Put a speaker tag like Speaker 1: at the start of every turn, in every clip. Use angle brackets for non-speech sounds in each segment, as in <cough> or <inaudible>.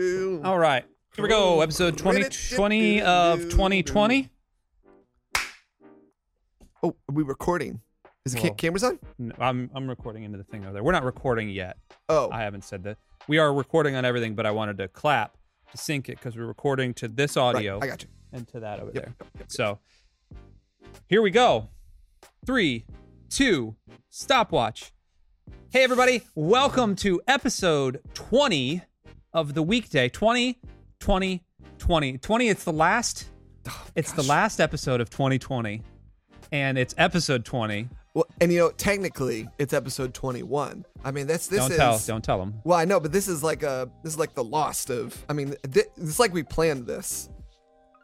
Speaker 1: do.
Speaker 2: All right. Here we go. Episode 2020 of 2020.
Speaker 1: Oh, are we recording? Is the ca-
Speaker 2: Well-
Speaker 1: cameras on?
Speaker 2: No, I'm I'm recording into the thing over there. We're not recording yet.
Speaker 1: Oh,
Speaker 2: I haven't said that. We are recording on everything, but I wanted to clap to sync it because we're recording to this
Speaker 1: right.
Speaker 2: audio
Speaker 1: I got you.
Speaker 2: and to that over
Speaker 1: Yep,
Speaker 2: there.
Speaker 1: yep, yep.
Speaker 2: So here we go. Three, two, stopwatch. Hey, everybody. Welcome to episode 20 of the weekday 20, 20, 20. 20, it's the last. Oh, it's the last episode of 2020, and it's episode 20.
Speaker 1: Well, and you know, technically, it's episode 21. I mean, that's this
Speaker 2: don't
Speaker 1: is.
Speaker 2: tell, don't tell them.
Speaker 1: Well, I know, but this is like a this is like the lost of. I mean, thi- it's like we planned this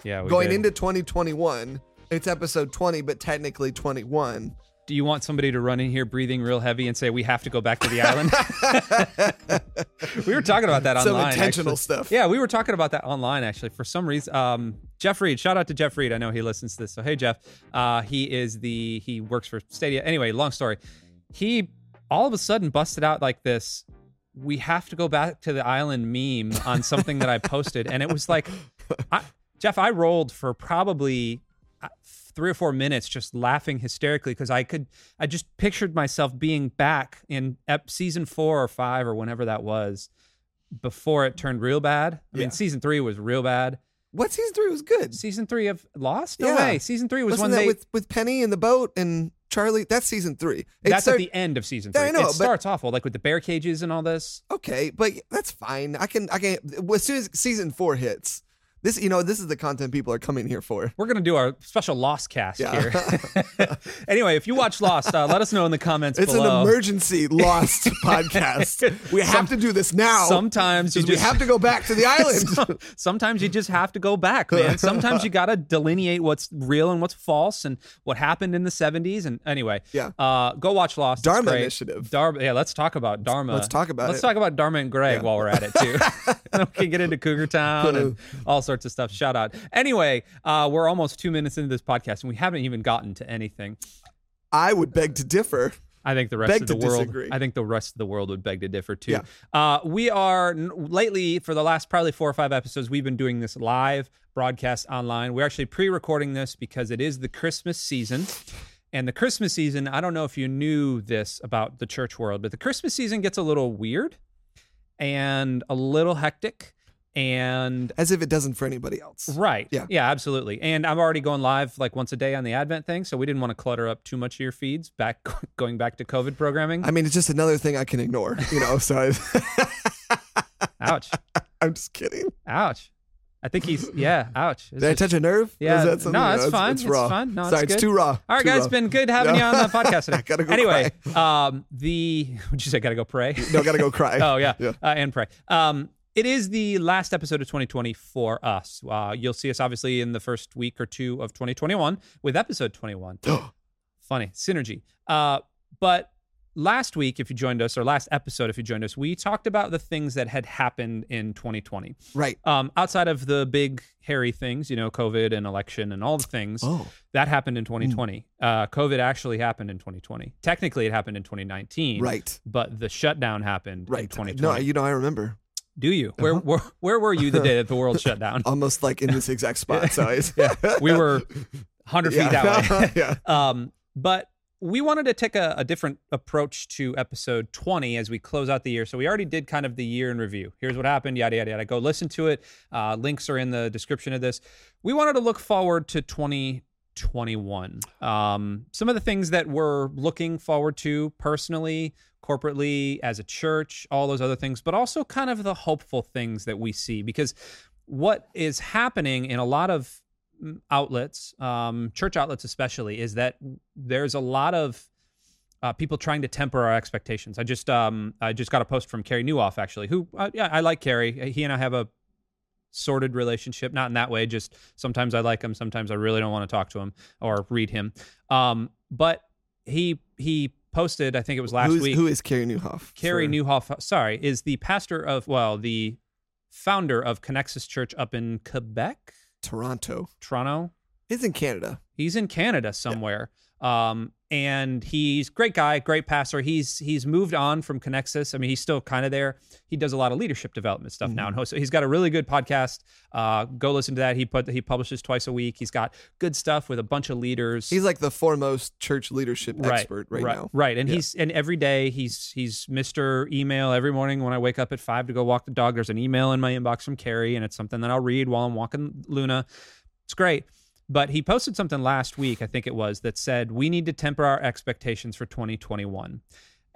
Speaker 2: Yeah, we
Speaker 1: going
Speaker 2: did.
Speaker 1: into 2021. It's episode 20, but technically 21.
Speaker 2: Do you want somebody to run in here breathing real heavy and say we have to go back to the island? <laughs> we were talking about that
Speaker 1: Some
Speaker 2: online.
Speaker 1: intentional
Speaker 2: actually.
Speaker 1: stuff.
Speaker 2: Yeah, we were talking about that online actually. For some reason, um, Jeff Reed. Shout out to Jeff Reed. I know he listens to this. So hey, Jeff. Uh, he is the he works for Stadia. Anyway, long story. He all of a sudden busted out like this. We have to go back to the island meme on something that I posted, and it was like, I, Jeff, I rolled for probably uh, three or four minutes just laughing hysterically because I could, I just pictured myself being back in ep- season four or five or whenever that was before it turned real bad. I
Speaker 1: Yeah.
Speaker 2: mean, season three was real bad.
Speaker 1: What season three was good?
Speaker 2: Season three of Lost? No
Speaker 1: Yeah.
Speaker 2: way. Season three was
Speaker 1: Wasn't that
Speaker 2: they.
Speaker 1: with with Penny and the boat and Charlie? That's season three. It
Speaker 2: that's
Speaker 1: start-
Speaker 2: at the end of season three.
Speaker 1: I know,
Speaker 2: it
Speaker 1: but-
Speaker 2: starts awful, like with the bear cages and all this.
Speaker 1: Okay, but that's fine. I can I can as soon as season four hits. This you know this is the content people are coming here for.
Speaker 2: We're gonna do our special Lost cast
Speaker 1: Yeah.
Speaker 2: here. <laughs> anyway, if you watch Lost, uh, let us know in the comments
Speaker 1: It's
Speaker 2: below.
Speaker 1: an emergency lost <laughs> podcast. We have
Speaker 2: Some-
Speaker 1: to do this now.
Speaker 2: Sometimes you
Speaker 1: because we have to go back to the <laughs> island.
Speaker 2: Some- sometimes you just have to go back, man. Sometimes you got to delineate what's real and what's false and what happened in the 70s. And anyway,
Speaker 1: Yeah.
Speaker 2: uh, go watch Lost.
Speaker 1: Dharma. Initiative.
Speaker 2: Dharma, yeah, let's talk about Dharma.
Speaker 1: Let's talk about
Speaker 2: Let's
Speaker 1: it.
Speaker 2: talk about Dharma and Greg
Speaker 1: Yeah.
Speaker 2: while we're at it, too. we can get into Cougar Town and all sorts of stuff. Shout out. Anyway, uh, we're almost two minutes into this podcast and we haven't even gotten to anything.
Speaker 1: I would beg to differ.
Speaker 2: I think the rest
Speaker 1: Beg
Speaker 2: of the world.
Speaker 1: disagree.
Speaker 2: I think the rest of the world would beg to differ too.
Speaker 1: Yeah.
Speaker 2: Uh, we are lately for the last probably four or five episodes. We've been doing this live broadcast online. We're actually pre-recording this because it is the Christmas season. And the Christmas season, I don't know if you knew this about the church world, but the Christmas season gets a little weird and a little hectic. And
Speaker 1: As if it doesn't for anybody else.
Speaker 2: Right.
Speaker 1: Yeah.
Speaker 2: Yeah, absolutely. And I'm already going live like once a day on the Advent thing, so we didn't want to clutter up too much of your feeds. Back <laughs> going back to COVID programming.
Speaker 1: I mean, it's just another thing I can ignore, you know. So I, <laughs>
Speaker 2: Ouch.
Speaker 1: I'm just kidding.
Speaker 2: Ouch. I think he's yeah. Ouch. It's
Speaker 1: Did I touch a nerve?
Speaker 2: Yeah,
Speaker 1: is that
Speaker 2: no,
Speaker 1: something-
Speaker 2: that's
Speaker 1: it's-
Speaker 2: fine.
Speaker 1: It's,
Speaker 2: It's
Speaker 1: raw.
Speaker 2: fine. No, it's
Speaker 1: Sorry, it's
Speaker 2: good.
Speaker 1: too raw.
Speaker 2: All right,
Speaker 1: Too
Speaker 2: guys,
Speaker 1: raw.
Speaker 2: it's been good having
Speaker 1: No.
Speaker 2: you on the podcast today. <laughs>
Speaker 1: Gotta go
Speaker 2: anyway, um, the would you say gotta go pray?
Speaker 1: No, gotta go cry.
Speaker 2: oh yeah,
Speaker 1: Yeah.
Speaker 2: Uh, and pray. Um, it is the last episode of 2020 for us. Uh, you'll see us obviously in the first week or two of 2021 with episode 21. <gasps> Funny synergy. Uh, but last week, if you joined us, or last episode, if you joined us, we talked about the things that had happened in 2020.
Speaker 1: Right.
Speaker 2: Um, outside of the big hairy things, you know, COVID and election and all the things
Speaker 1: Oh.
Speaker 2: that happened in 2020. Uh, COVID actually happened in 2020. Technically, it happened in 2019.
Speaker 1: Right.
Speaker 2: But the shutdown happened right. in
Speaker 1: Right.
Speaker 2: 2020.
Speaker 1: No, you know, I remember.
Speaker 2: Do you? Where,
Speaker 1: Uh-huh.
Speaker 2: where where were you the day that the world shut down? <laughs>
Speaker 1: Almost like in this exact spot. <laughs> So I, <laughs>
Speaker 2: yeah, we were 100 feet
Speaker 1: Yeah.
Speaker 2: that way.
Speaker 1: yeah.
Speaker 2: Um, but we wanted to take a, a different approach to episode 20 as we close out the year. So we already did kind of the year in review. Here's what happened, yada, yada, yada. Go listen to it. Uh, links are in the description of this. We wanted to look forward to 2021. Um, some of the things that we're looking forward to personally, corporately, as a church, all those other things, but also kind of the hopeful things that we see. Because what is happening in a lot of mm, outlets, um, church outlets especially, is that there's a lot of uh, people trying to temper our expectations. I just um, I just got a post from Carey Nieuwhof actually, who uh, yeah I like Carey. He and I have a sorted relationship, not in that way. Just sometimes I like him, sometimes I really don't want to talk to him or read him. Um, but he he posted, I think it was last
Speaker 1: Who's,
Speaker 2: week.
Speaker 1: Who is Carey Nieuwhof?
Speaker 2: Carey
Speaker 1: For-
Speaker 2: Nieuwhof, sorry, is the pastor of well the founder of Connexus Church up in Quebec,
Speaker 1: Toronto.
Speaker 2: Toronto.
Speaker 1: It's in Canada.
Speaker 2: He's in Canada somewhere. Um, and he's great guy, great passer. He's he's moved on from Connexus. I mean, he's still kind of there. He does a lot of leadership development stuff now, and hosts. He's got a really good podcast. Uh, go listen to that. He put he publishes twice a week. He's got good stuff with a bunch of leaders.
Speaker 1: He's like the foremost church leadership expert right,
Speaker 2: right
Speaker 1: now.
Speaker 2: Right, and
Speaker 1: Yeah.
Speaker 2: he's and every day he's he's Mister Email. Every morning when I wake up at five to go walk the dog, there's an email in my inbox from Carey, and it's something that I'll read while I'm walking Luna. It's great. But he posted something last week, I think it was, that said we need to temper our expectations for 2021.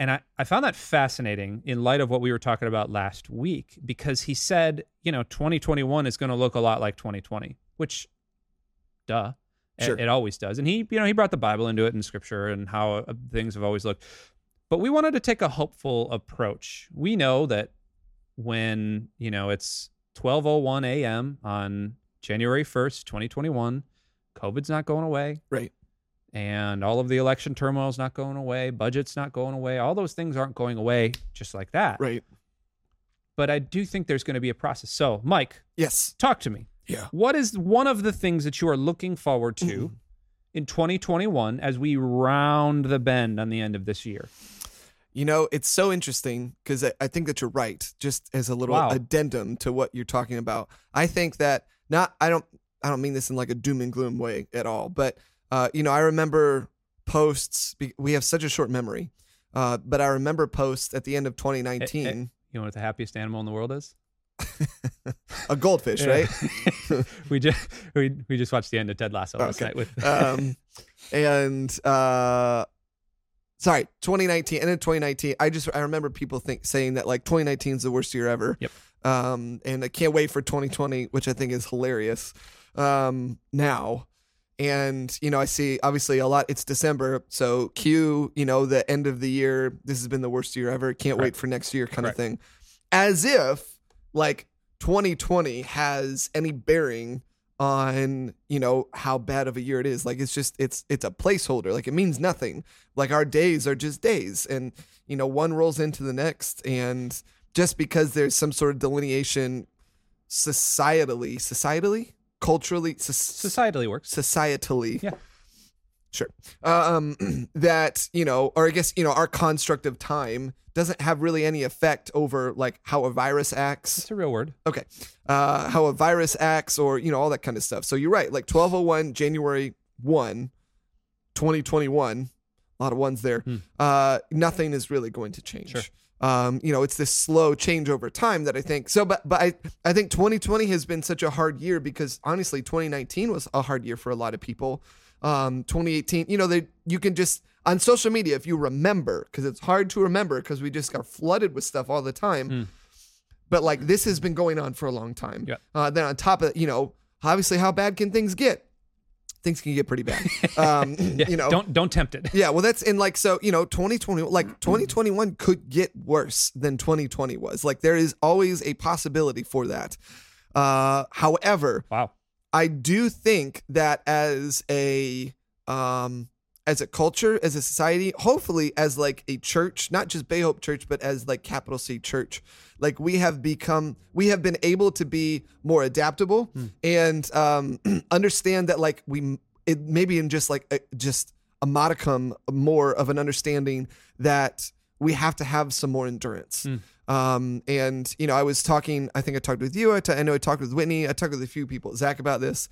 Speaker 2: And I, I found that fascinating in light of what we were talking about last week, because he said, you know, 2021 is going to look a lot like 2020, which, duh, it-
Speaker 1: Sure.
Speaker 2: it, always does. And he, you know, he brought the Bible into it and scripture and how uh, things have always looked. But we wanted to take a hopeful approach. We know that when, you know, it's 12:01 a.m. on January 1st, 2021, COVID's not going away
Speaker 1: Right.
Speaker 2: and all of the election turmoil is not going away, budget's not going away, all those things aren't going away just like that.
Speaker 1: Right.
Speaker 2: But I do think there's going to be a process. So, Mike,
Speaker 1: Yes.
Speaker 2: talk to me.
Speaker 1: Yeah.
Speaker 2: What is one of the things that you are looking forward to mm-hmm. in 2021 as we round the bend on the end of this year?
Speaker 1: You know, it's so interesting because I, I think that you're right. Just as a little
Speaker 2: Wow.
Speaker 1: addendum to what you're talking about, I think that not. I don't. I don't mean this in like a doom and gloom way at all. But uh, you know, I remember posts. We have such a short memory, uh, but I remember posts at the end of 2019.
Speaker 2: You know what the happiest animal in the world is? <laughs>
Speaker 1: a goldfish, right? <laughs>
Speaker 2: we just we, we just watched the end of Ted Lasso last
Speaker 1: Okay.
Speaker 2: night with <laughs>
Speaker 1: um, and uh, sorry, 2019, and in 2019, I just I remember people think saying that like 2019 is the worst year ever.
Speaker 2: Yep.
Speaker 1: Um, and I can't wait for 2020, which I think is hilarious. Um, now. And you know, I see obviously a lot. It's December, so Q. You know, the end of the year. This has been the worst year ever. Can't wait for next year, kind
Speaker 2: Correct.
Speaker 1: of thing. As if like 2020 has any bearing on you know how bad of a year it is like it's just it's it's a placeholder like it means nothing like our days are just days and you know one rolls into the next and just because there's some sort of delineation societally societally culturally soc-
Speaker 2: societally works.
Speaker 1: societally
Speaker 2: Yeah.
Speaker 1: sure um <clears throat> that you know or i guess you know our construct of time doesn't have really any effect over like how a virus acts
Speaker 2: It's a real word.
Speaker 1: Okay. Uh, how a virus acts or, you know, all that kind of stuff. So you're right. Like 1201, January 1, 2021, a lot of ones there.
Speaker 2: Hmm.
Speaker 1: Uh, nothing is really going to change.
Speaker 2: Sure.
Speaker 1: Um, you know, it's this slow change over time that I think. So, but, but I, I think 2020 has been such a hard year because honestly, 2019 was a hard year for a lot of people. Um, 2018, you know, they, you can just, on social media, if you remember, because it's hard to remember because we just got flooded with stuff all the time
Speaker 2: Hmm.
Speaker 1: but like this has been going on for a long time.
Speaker 2: Yeah.
Speaker 1: Uh, then on top of you know, obviously, how bad can things get? Things can get pretty bad. <laughs> Um,
Speaker 2: Yeah,
Speaker 1: you know,
Speaker 2: don't don't tempt it.
Speaker 1: yeah. Well, that's in like so you know, 2020, like 2021 could get worse than 2020 was. Like there is always a possibility for that. Uh, however,
Speaker 2: Wow.
Speaker 1: I do think that as a um as a culture, as a society, hopefully as like a church, not just Bay Hope Church, but as like capital C church, like we have become we have been able to be more adaptable and um <clears throat> understand that like we it maybe in just like a, just a modicum more of an understanding that we have to have some more endurance. Um, and you know, I was talking. I think I talked with you. I, t- I know I talked with Whitney. I talked with a few people, Zach, about this.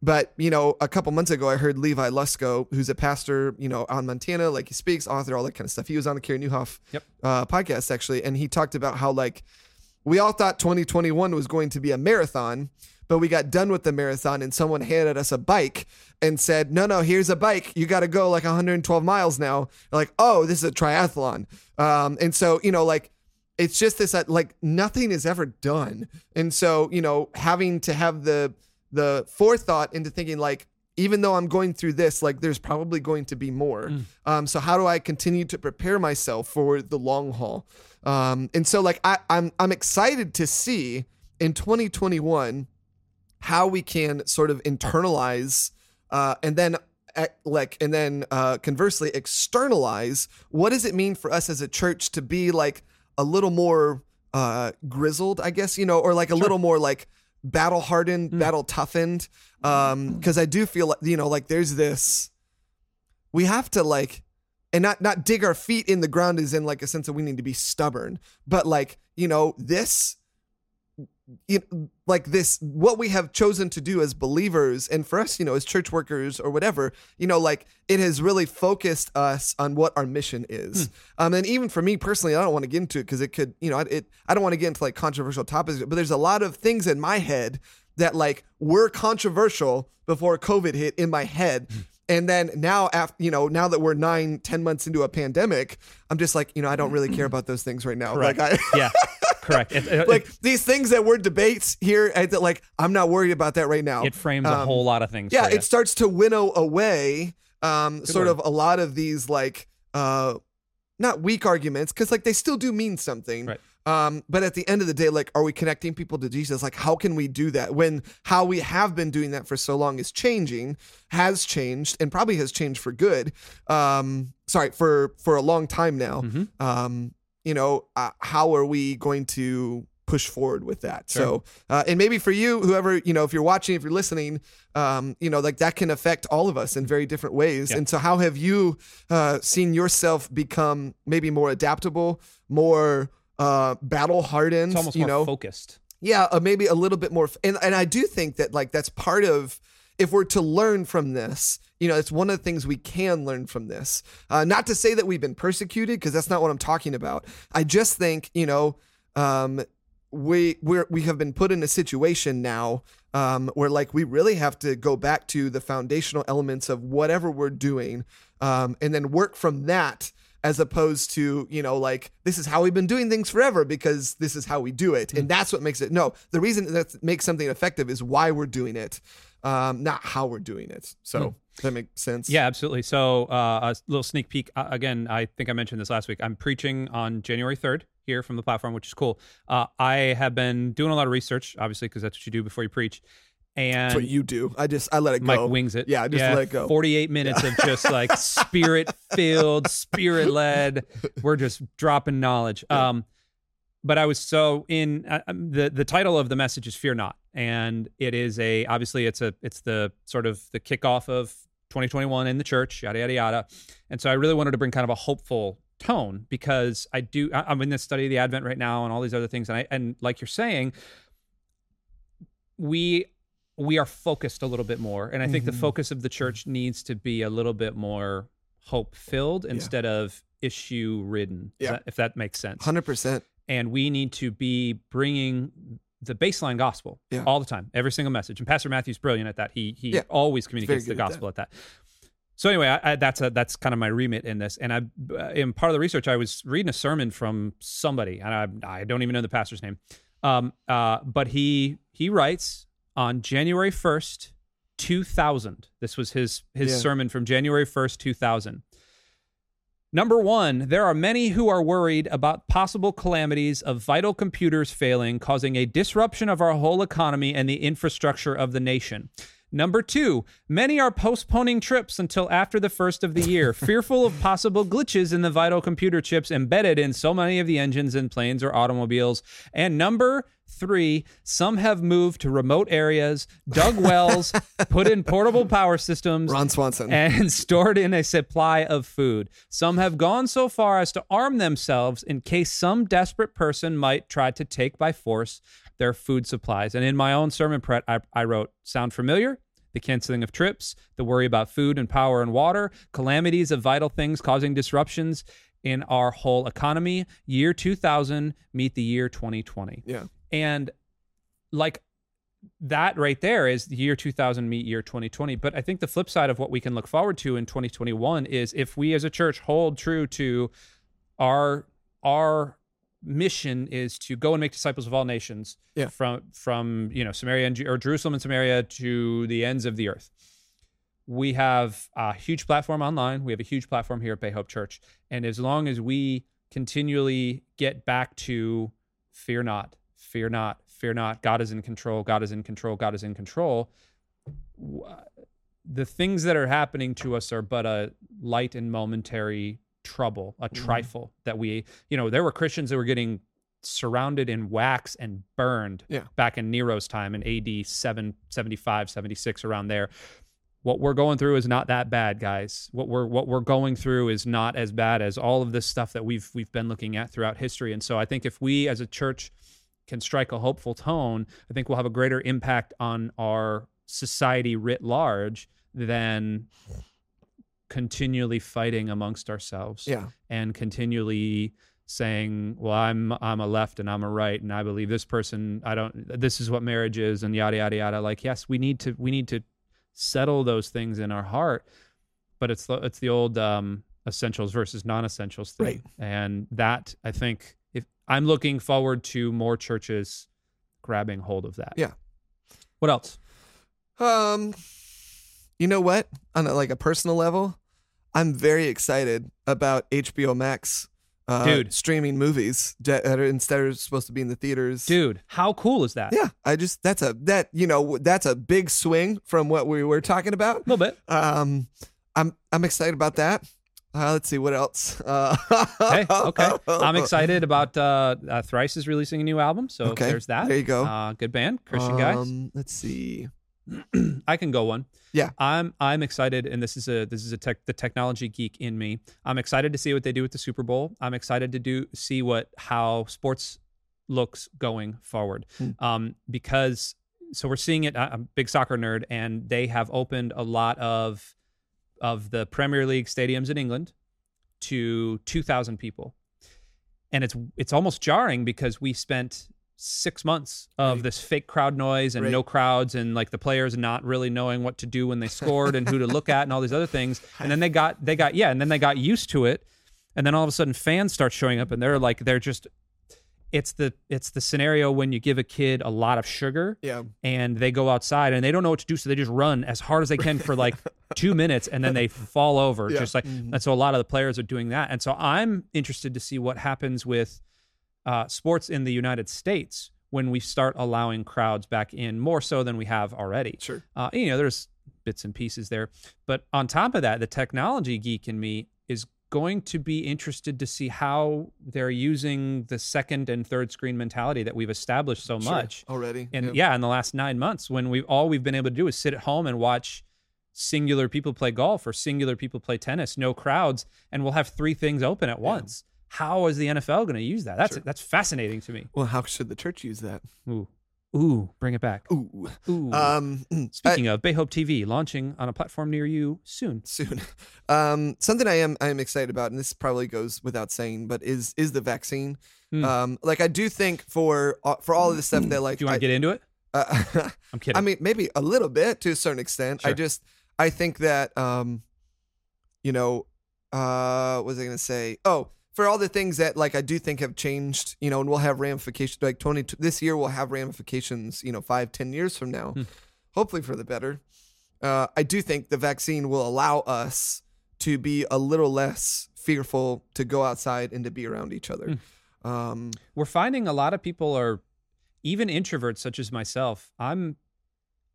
Speaker 1: But you know, a couple months ago, I heard Levi Lusko, who's a pastor, you know, on Montana, like he speaks, author, all that kind of stuff. He was on the Carey Nieuwhof
Speaker 2: Yep.
Speaker 1: uh, podcast actually, and he talked about how like we all thought 2021 was going to be a marathon, but we got done with the marathon, and someone handed us a bike and said, "No, no, here's a bike. You got to go like 112 miles now." like, oh, this is a triathlon. Um, and so you know, like it's just this uh, like nothing is ever done and so you know having to have the the forethought into thinking like even though i'm going through this like there's probably going to be more. Um, so how do i continue to prepare myself for the long haul? Um, and so like I, i'm i'm excited to see in 2021 how we can sort of internalize uh, and then like and then uh, conversely externalize what does it mean for us as a church to be like a little more uh, grizzled i guess you know or like a little more like battle hardened,
Speaker 2: Mm.
Speaker 1: battle toughened. Um, because I do feel like you know, like there's this. We have to like, and not not dig our feet in the ground is in like a sense that we need to be stubborn, but like you know this. You know, like this, what we have chosen to do as believers, and for us, you know, as church workers or whatever, you know, like it has really focused us on what our mission is. Um, and even for me personally, I don't want to get into it because it could, you know, it. I don't want to get into like controversial topics, but there's a lot of things in my head that like were controversial before COVID hit in my head. And then now, after you know, now that we're nine, ten months into a pandemic, I'm just like, you know, I don't really care <clears throat> about those things right now.
Speaker 2: Correct.
Speaker 1: Like, I,
Speaker 2: yeah, <laughs> correct. <laughs> It, it-
Speaker 1: like these things that were debates here, I th- like I'm not worried about that right now.
Speaker 2: it frames a
Speaker 1: um,
Speaker 2: whole lot of things.
Speaker 1: yeah, it starts to winnow away, um, sort
Speaker 2: word.
Speaker 1: of a lot of these like, uh, not weak arguments because like they still do mean something.
Speaker 2: Right.
Speaker 1: Um, but at the end of the day, like, are we connecting people to Jesus? Like, how can we do that when how we have been doing that for so long is changing, has changed, and probably has changed for good. Um, sorry, for for a long time now.
Speaker 2: Mhm.
Speaker 1: Um, you know, uh, how are we going to push forward with that?
Speaker 2: Sure.
Speaker 1: So, uh, and maybe for you, whoever you know, if you're watching, if you're listening, um, you know, like that can affect all of us in very different ways.
Speaker 2: Yeah.
Speaker 1: And so, how have you uh, seen yourself become maybe more adaptable, more uh, battle hardened? you
Speaker 2: more
Speaker 1: know,
Speaker 2: focused.
Speaker 1: yeah, uh, maybe a little bit more. f- And and I do think that like that's part of if we're to learn from this, you know, it's one of the things we can learn from this. Uh, not to say that we've been persecuted because that's not what I'm talking about. I just think you know. Um, we we're, we have been put in a situation now um, where like we really have to go back to the foundational elements of whatever we're doing um, and then work from that as opposed to you know like this is how we've been doing things forever because this is how we do it and that's what makes it no the reason that makes something effective is why we're doing it um, not how we're doing it so does that make sense
Speaker 2: Yeah, absolutely. So, uh, a little sneak peek. Uh, again, I think I mentioned this last week. I'm preaching on January 3rd here from the platform, which is cool. Uh, I have been doing a lot of research, obviously, because that's what you do before you preach. And
Speaker 1: that's what you do i just i let it
Speaker 2: Mike
Speaker 1: go
Speaker 2: wings it.
Speaker 1: Yeah, I just let it go.
Speaker 2: 48 minutes of just like spirit <laughs> filled, spirit led. We're just dropping knowledge. Um, but I was so in uh, um, the the title of the message is "Fear Not," and it is a obviously it's a it's the sort of the kickoff of 2021 in the church, yada yada yada. And so I really wanted to bring kind of a hopeful tone because I do I- I'm in this study of the Advent right now and all these other things, and I and like you're saying, we we are focused a little bit more and i think the
Speaker 1: Mhm.
Speaker 2: focus of the church needs to be a little bit more hope filled instead of issue ridden
Speaker 1: Yeah.
Speaker 2: if that makes sense
Speaker 1: 100%
Speaker 2: and we need to be bringing the baseline gospel
Speaker 1: Yeah.
Speaker 2: all the time every single message and pastor matthew's brilliant at that he he
Speaker 1: Yeah.
Speaker 2: always communicates the
Speaker 1: at that.
Speaker 2: gospel at that. so anyway I, I, that's a that's kind of my remit in this and i uh, in part of the research i was reading a sermon from somebody and i, I don't even know the pastor's name um, uh, but he he writes on january 1st 2000 this was his his
Speaker 1: Yeah.
Speaker 2: sermon from january 1st 2000 Number one, there are many who are worried about possible calamities of vital computers failing, causing a disruption of our whole economy and the infrastructure of the nation. Number two, many are postponing trips until after the first of the year, <laughs> fearful of possible glitches in the vital computer chips embedded in so many of the engines in planes or automobiles. And number three, some have moved to remote areas, dug wells, put in portable power systems,
Speaker 1: ron swanson
Speaker 2: and <laughs> stored in a supply of food. Some have gone so far as to arm themselves in case some desperate person might try to take by force their food supplies. And in my own sermon prep, I, I wrote, Sound familiar? The canceling of trips, the worry about food and power and water, calamities of vital things causing disruptions in our whole economy. Year 2000 meet the year 2020.
Speaker 1: yeah
Speaker 2: And like that right there is the year 2000 meet year 2020. But I think the flip side of what we can look forward to in 2021 is if we as a church hold true to our our mission is to go and make disciples of all nations
Speaker 1: Yeah.
Speaker 2: from from you know Samaria and or Jerusalem and Samaria to the ends of the earth. We have a huge platform online. We have a huge platform here at Bay Hope Church, and as long as we continually get back to fear not, fear not, fear not. God is in control. God is in control. God is in control. The things that are happening to us are but a light and momentary trouble, a
Speaker 1: Mhm.
Speaker 2: trifle that we, you know, there were Christians that were getting surrounded in wax and burned
Speaker 1: Yeah.
Speaker 2: back in Nero's time in AD 775, 76 around there. What we're going through is not that bad, guys. What we're what we're going through is not as bad as all of this stuff that we've we've been looking at throughout history. And so I think if we as a church can strike a hopeful tone, I think we'll have a greater impact on our society writ large than continually fighting amongst ourselves
Speaker 1: Yeah.
Speaker 2: and continually saying, "Well, I'm I'm a left and I'm a right, and I believe this person. I don't. This is what marriage is, and yada yada yada." Like, yes, we need to we need to settle those things in our heart, but it's the it's the old um, essentials versus non-essentials thing,
Speaker 1: Right.
Speaker 2: and that I think if I'm looking forward to more churches grabbing hold of that.
Speaker 1: Yeah.
Speaker 2: What else?
Speaker 1: Um, you know what? On a, like a personal level, I'm very excited about HBO Max, uh,
Speaker 2: Dude.
Speaker 1: streaming movies that are instead of supposed to be in the theaters.
Speaker 2: Dude, how cool is that?
Speaker 1: Yeah, I just that's a that you know that's a big swing from what we were talking about.
Speaker 2: A little bit.
Speaker 1: Um, I'm I'm excited about that. Uh, let's see what else. <laughs> Uh,
Speaker 2: Hey, okay. I'm <laughs> excited about uh, uh Thrice is releasing a new album, so
Speaker 1: Okay,
Speaker 2: there's that.
Speaker 1: there you go.
Speaker 2: Uh, good band, Christian guys.
Speaker 1: Um, let's see. <clears throat>
Speaker 2: I can go one.
Speaker 1: Yeah.
Speaker 2: I'm I'm excited, and this is a this is a tech the technology geek in me. I'm excited to see what they do with the Super Bowl. I'm excited to do see what how sports looks going forward,
Speaker 1: Hmm.
Speaker 2: um, because so we're seeing it. I'm a big soccer nerd, and they have opened a lot of of the Premier League stadiums in England to 2,000 people, and it's it's almost jarring because we spent six months of
Speaker 1: Right.
Speaker 2: this fake crowd noise and
Speaker 1: Right.
Speaker 2: no crowds and like the players not really knowing what to do when they scored and who to look at and all these other things <laughs> and then they got they got yeah and then they got used to it and then all of a sudden fans start showing up and they're like they're just it's the it's the scenario when you give a kid a lot of sugar
Speaker 1: Yeah,
Speaker 2: and they go outside and they don't know what to do so they just run as hard as they can for like <laughs> two minutes and then they fall over
Speaker 1: Yeah.
Speaker 2: just like
Speaker 1: Mhm.
Speaker 2: and so a lot of the players are doing that and so i'm interested to see what happens with uh, sports in the united states when we start allowing crowds back in more so than we have already
Speaker 1: sure.
Speaker 2: uh, you know, there's bits and pieces there. But on top of that, the technology geek in me is going to be interested to see how they're using the second and third screen mentality that we've established so
Speaker 1: Sure.
Speaker 2: much.
Speaker 1: already.
Speaker 2: And yeah. in the last nine months, when we all we've been able to do is sit at home and watch singular people play golf or singular people play tennis, no crowds, and we'll have three things open at once. How is the NFL going to use that? That's
Speaker 1: Sure.
Speaker 2: that's fascinating to me.
Speaker 1: Well, how should the church use that?
Speaker 2: Ooh, ooh, bring it back.
Speaker 1: Ooh.
Speaker 2: Ooh.
Speaker 1: Um, <clears throat> I-
Speaker 2: Speaking of Bay Hope TV launching on a platform near you soon.
Speaker 1: soon. Um, something I am I am excited about, and this probably goes without saying, but is is the vaccine.
Speaker 2: Hmm.
Speaker 1: Um, like I do think for uh, for all of the stuff that like
Speaker 2: Do you want
Speaker 1: I-
Speaker 2: to get into it?
Speaker 1: uh, <laughs>
Speaker 2: I'm kidding.
Speaker 1: I mean, maybe a little bit to a certain extent. I just I think that um, you know, uh, what was I gonna say? Oh, for all the things that like I do think have changed, you know, and we'll have ramifications. Like twenty this year we'll have ramifications. You know, five ten years from now,
Speaker 2: Hmm.
Speaker 1: hopefully for the better. Uh, I do think the vaccine will allow us to be a little less fearful to go outside and to be around each other. Um,
Speaker 2: We're finding a lot of people are even introverts such as myself. I'm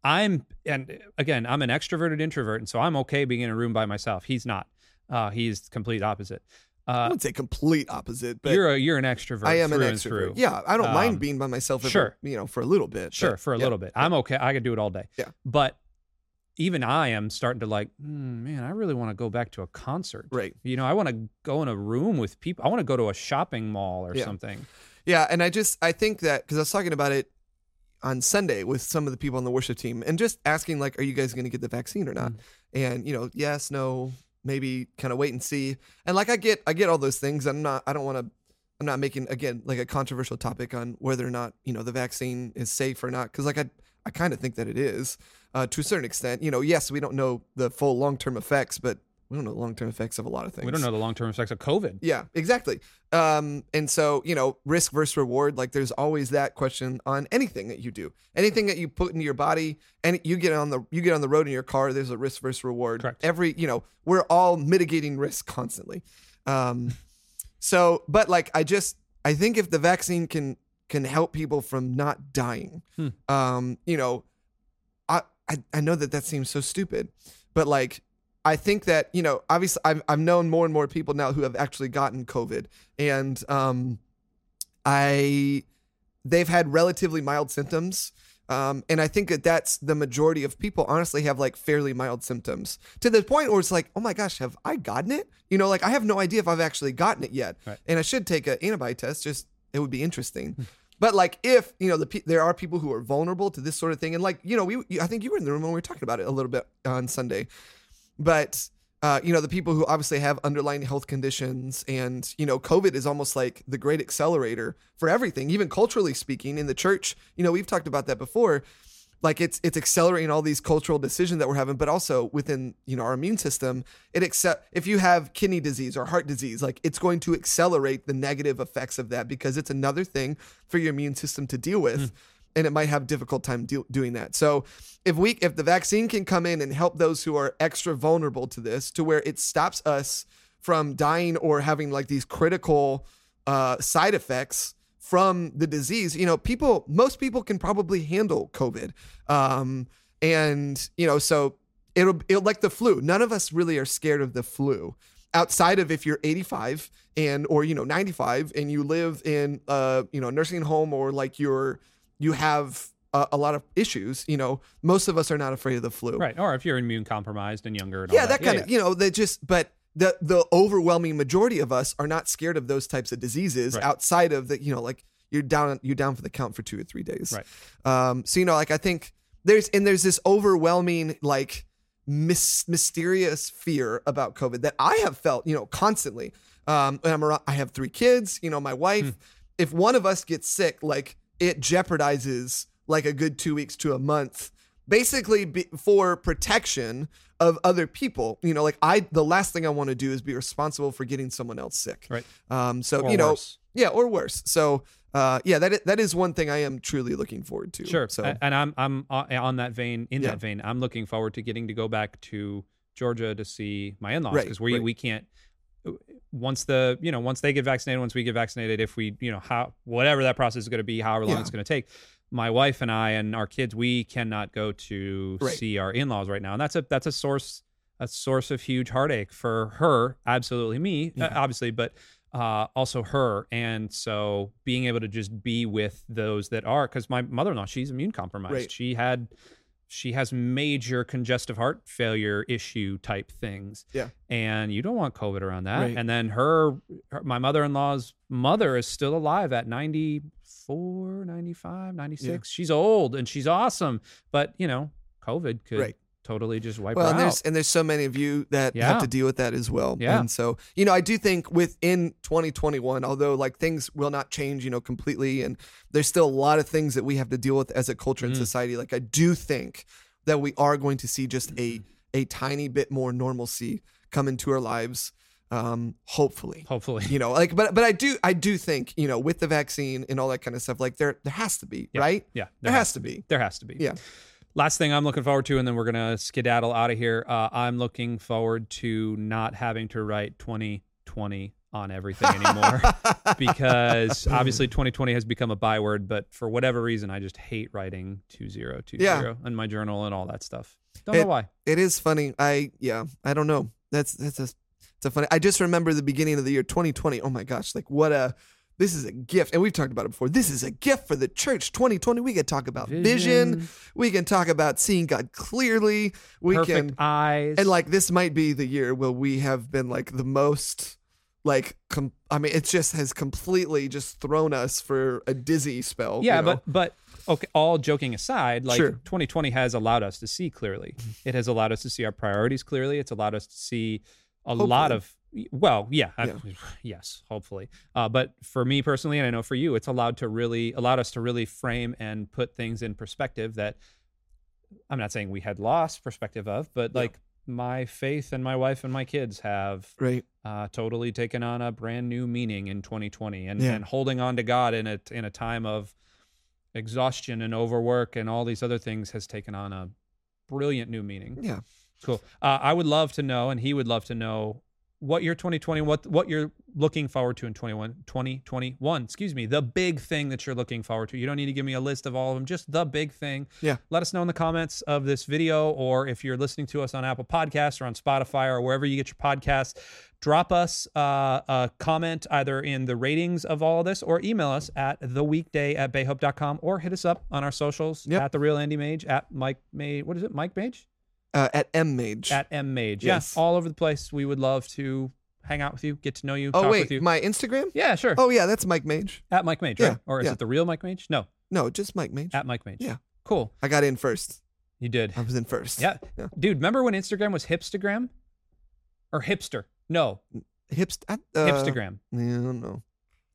Speaker 2: I'm and again, I'm an extroverted introvert and so I'm okay being in a room by myself. He's not. Uh he's complete opposite.
Speaker 1: I
Speaker 2: Uh
Speaker 1: wouldn't say complete opposite, but
Speaker 2: you're a you're an extrovert.
Speaker 1: I am an extrovert. Yeah, I don't
Speaker 2: Um,
Speaker 1: mind being by myself.
Speaker 2: Sure.
Speaker 1: you know, for a little bit.
Speaker 2: Sure,
Speaker 1: but
Speaker 2: for a
Speaker 1: yeah.
Speaker 2: little bit. I'm okay. I could do it all day.
Speaker 1: Yeah.
Speaker 2: But even I am starting to like, "Hmm, man, I really want to go back to a concert.
Speaker 1: Right.
Speaker 2: You know, I want to go in a room with people. I want to go to a shopping mall or
Speaker 1: Yeah.
Speaker 2: something.
Speaker 1: Yeah, and I just I think that because I was talking about it on Sunday with some of the people on the worship team, and just asking like, are you guys going to get the vaccine or not?
Speaker 2: Mm.
Speaker 1: And you know, yes, no, maybe, kind of wait and see. And like I get I get all those things. I'm not I don't want to. I'm not making again like a controversial topic on whether or not you know the vaccine is safe or not because like I I kind of think that it is uh, to a certain extent. You know, yes, we don't know the full long term effects, but we don't know the long term effects of a lot of things.
Speaker 2: We don't know the long term effects of COVID.
Speaker 1: Yeah, exactly. Um, and so, you know, risk versus reward, like there's always that question on anything that you do. Anything that you put into your body and you get on the you get on the road in your car, there's a risk versus reward.
Speaker 2: Correct.
Speaker 1: Every, you know, we're all mitigating risk <laughs> constantly. Um, so, but like I just I think if the vaccine can can help people from not dying,
Speaker 2: Hmm.
Speaker 1: um, you know, I, I I know that that seems so stupid, but like I think that you know, obviously, I've I've known more and more people now who have actually gotten COVID, and um, I they've had relatively mild symptoms. Um, and I think that that's the majority of people honestly have like fairly mild symptoms to the point where it's like, oh my gosh, have I gotten it? You know, like I have no idea if I've actually gotten it yet.
Speaker 2: Right.
Speaker 1: And I should take an antibody test. Just it would be interesting. but like if you know the there are people who are vulnerable to this sort of thing, and like you know we I think you were in the room when we were talking about it a little bit on Sunday, but uh, you know, the people who obviously have underlying health conditions and, you know, COVID is almost like the great accelerator for everything, even culturally speaking in the church. You know, we've talked about that before. Like it's it's accelerating all these cultural decisions that we're having, but also within, you know, our immune system, it accept if you have kidney disease or heart disease, like it's going to accelerate the negative effects of that because it's another thing for your immune system to deal with and it might have difficult time deal doing that. So if we if the vaccine can come in and help those who are extra vulnerable to this to where it stops us from dying or having like these critical uh, side effects from the disease, you know, people most people can probably handle COVID. Um, and you know, so it'll it'll like the flu. None of us really are scared of the flu outside of if you're 85 and or you know 95 and you live in a you know nursing home or like you're you have a, a lot of issues you know most of us are not afraid of the flu
Speaker 2: Right. Or if you're immune compromised and younger and all
Speaker 1: yeah that kind
Speaker 2: yeah.
Speaker 1: of you know they just but the the overwhelming majority of us are not scared of those types of diseases
Speaker 2: Right.
Speaker 1: outside of the you know like you're down you're down for the count for two or three days
Speaker 2: Right.
Speaker 1: um so you know like i think there's and there's this overwhelming like mis- mysterious fear about covid that i have felt you know constantly um and i'm around, i have three kids you know my wife
Speaker 2: Hmm.
Speaker 1: if one of us gets sick like it jeopardizes like a good two weeks to a month basically be, for protection of other people you know like i the last thing i want to do is be responsible for getting someone else sick
Speaker 2: Right.
Speaker 1: um so
Speaker 2: Or
Speaker 1: you know
Speaker 2: worse.
Speaker 1: yeah or worse so uh yeah that is, that is one thing i am truly looking forward to
Speaker 2: Sure.
Speaker 1: so
Speaker 2: and I'm I'm on on that vein. In
Speaker 1: Yeah.
Speaker 2: that vein, I'm looking forward to getting to go back to Georgia to see my in-laws
Speaker 1: Right,
Speaker 2: because we
Speaker 1: right.
Speaker 2: we can't. Once the you know once they get vaccinated, once we get vaccinated, if we you know how whatever that process is going to be, however long
Speaker 1: Yeah.
Speaker 2: it's going to take. My wife and I and our kids, we cannot go to
Speaker 1: Right.
Speaker 2: see our in-laws right now, and that's a that's a source a source of huge heartache for her, absolutely me, uh,
Speaker 1: Yeah.
Speaker 2: obviously, but uh, also her. And so being able to just be with those that are, because my mother-in-law, she's immune compromised.
Speaker 1: Right.
Speaker 2: She had, she has major congestive heart failure issue type things.
Speaker 1: Yeah.
Speaker 2: And you don't want COVID around that.
Speaker 1: Right.
Speaker 2: And then her, her, my mother-in-law's mother is still alive at 94, 95, 96. She's old and she's awesome. But, you know, COVID could
Speaker 1: Right.
Speaker 2: Totally just wipe out.
Speaker 1: well
Speaker 2: her
Speaker 1: and
Speaker 2: out.
Speaker 1: there's and there's so many of you that
Speaker 2: Yeah.
Speaker 1: have to deal with that as well
Speaker 2: Yeah.
Speaker 1: and so you know i do think within 2021 although like things will not change you know completely and there's still a lot of things that we have to deal with as a culture and
Speaker 2: Mm.
Speaker 1: society like i do think that we are going to see just a a tiny bit more normalcy come into our lives um hopefully
Speaker 2: Hopefully.
Speaker 1: you know like but but i do i do think you know with the vaccine and all that kind of stuff like there there has to be
Speaker 2: Yeah.
Speaker 1: right
Speaker 2: Yeah.
Speaker 1: there has to be
Speaker 2: There has to be.
Speaker 1: Yeah.
Speaker 2: Last thing I'm looking forward to, and then we're gonna skedaddle out of here. Uh, I'm looking forward to not having to write 2020 on everything anymore <laughs> because obviously 2020 has become a byword. But for whatever reason, I just hate writing 2020
Speaker 1: Yeah.
Speaker 2: in my journal and all that stuff. Don't
Speaker 1: It-
Speaker 2: know why.
Speaker 1: It is funny. I yeah, I don't know. That's that's a it's a funny. I just remember the beginning of the year 2020. Oh my gosh, like what a this is a gift. And we've talked about it before. This is a gift for the church 2020. We can talk about vision. We can talk about seeing God clearly. We
Speaker 2: perfect
Speaker 1: can
Speaker 2: eyes,
Speaker 1: and like this might be the year where we have been like the most like com- I mean it just has completely just thrown us for a dizzy spell.
Speaker 2: yeah,
Speaker 1: you know?
Speaker 2: but but okay. All joking aside, like
Speaker 1: Sure.
Speaker 2: 2020 has allowed us to see clearly. Mm-hmm. It has allowed us to see our priorities clearly. It's allowed us to see a lot of well, yeah, I- <sighs> yes, hopefully. Uh, but for me personally, and I know for you, it's allowed to really allowed us to really frame and put things in perspective that I'm not saying we had lost perspective of, but
Speaker 1: Yeah.
Speaker 2: like my faith and my wife and my kids have
Speaker 1: right.
Speaker 2: uh, totally taken on a brand new meaning in 2020 and,
Speaker 1: Yeah.
Speaker 2: and holding on to God in a, in a time of exhaustion and overwork and all these other things has taken on a brilliant new meaning.
Speaker 1: Yeah.
Speaker 2: Cool. Uh, I would love to know, and he would love to know what your 2020, what what you're looking forward to in 21, 2021. Excuse me, the big thing that you're looking forward to. You don't need to give me a list of all of them, just the big thing.
Speaker 1: Yeah.
Speaker 2: Let us know in the comments of this video, or if you're listening to us on Apple Podcasts or on Spotify or wherever you get your podcasts. drop us uh, a comment either in the ratings of all of this or email us at theweekday at bayhope.com or hit us up on our socials
Speaker 1: Yep.
Speaker 2: at the real Andy Mage, at Mike Mage. What is it? Mike Mage?
Speaker 1: Uh, at M Mage.
Speaker 2: At M Mage.
Speaker 1: Yes.
Speaker 2: Yeah, all over the place. We would love to hang out with you, get to know you,
Speaker 1: oh
Speaker 2: talk
Speaker 1: wait,
Speaker 2: with you.
Speaker 1: my Instagram?
Speaker 2: yeah, sure.
Speaker 1: Oh yeah, that's Mike Mage.
Speaker 2: At Mike Mage,
Speaker 1: Yeah,
Speaker 2: right? Or is
Speaker 1: yeah.
Speaker 2: it the real Mike Mage? No,
Speaker 1: No, just Mike Mage.
Speaker 2: at Mike Mage.
Speaker 1: Yeah.
Speaker 2: Cool.
Speaker 1: I got in first.
Speaker 2: You did.
Speaker 1: I was in first.
Speaker 2: Yeah.
Speaker 1: Yeah.
Speaker 2: Dude, remember when Instagram was hipstagram? Or hipster? No,
Speaker 1: Hipst. Uh,
Speaker 2: hipstagram.
Speaker 1: Yeah, I don't know.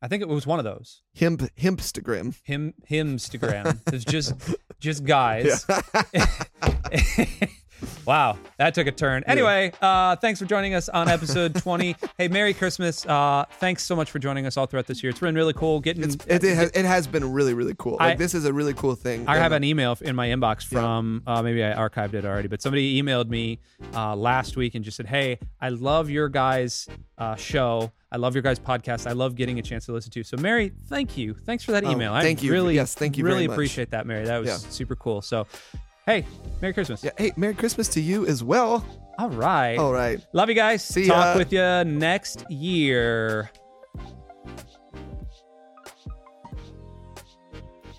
Speaker 2: I think it was one of those.
Speaker 1: Himp. Himpstagram.
Speaker 2: Him himstagram. <laughs> it's just just guys. <laughs> <laughs>
Speaker 1: Yeah.
Speaker 2: wow, that took a turn. Anyway, uh, thanks for joining us on episode <laughs> 20. hey, Merry Christmas. Uh, thanks so much for joining us all throughout this year. It's been really cool getting.
Speaker 1: It's, it, it, has, it has been really, really cool. Like,
Speaker 2: I-
Speaker 1: this is a really cool thing.
Speaker 2: I have an email in my inbox from uh, maybe I archived it already, but somebody emailed me uh, last week and just said, "Hey, I love your guys' uh, show. I love your guys' podcast. I love getting a chance to listen to." So, Mary, thank you. Thanks for that
Speaker 1: Oh,
Speaker 2: email.
Speaker 1: thank
Speaker 2: I
Speaker 1: you.
Speaker 2: Really,
Speaker 1: Yes, thank you
Speaker 2: Really
Speaker 1: very much.
Speaker 2: appreciate that, Mary. That was
Speaker 1: Yeah.
Speaker 2: super cool. So, hey, Merry Christmas.
Speaker 1: Yeah. Hey, Merry Christmas to you as well.
Speaker 2: All right.
Speaker 1: All right.
Speaker 2: Love you guys.
Speaker 1: See
Speaker 2: Talk
Speaker 1: ya.
Speaker 2: with you next year.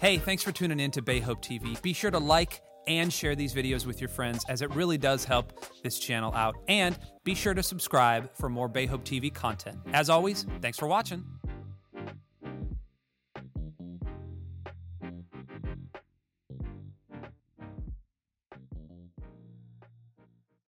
Speaker 2: Hey, thanks for tuning in to Bay Hope TV. Be sure to like and share these videos with your friends as it really does help this channel out. And be sure to subscribe for more Bay Hope TV content. As always, thanks for watching.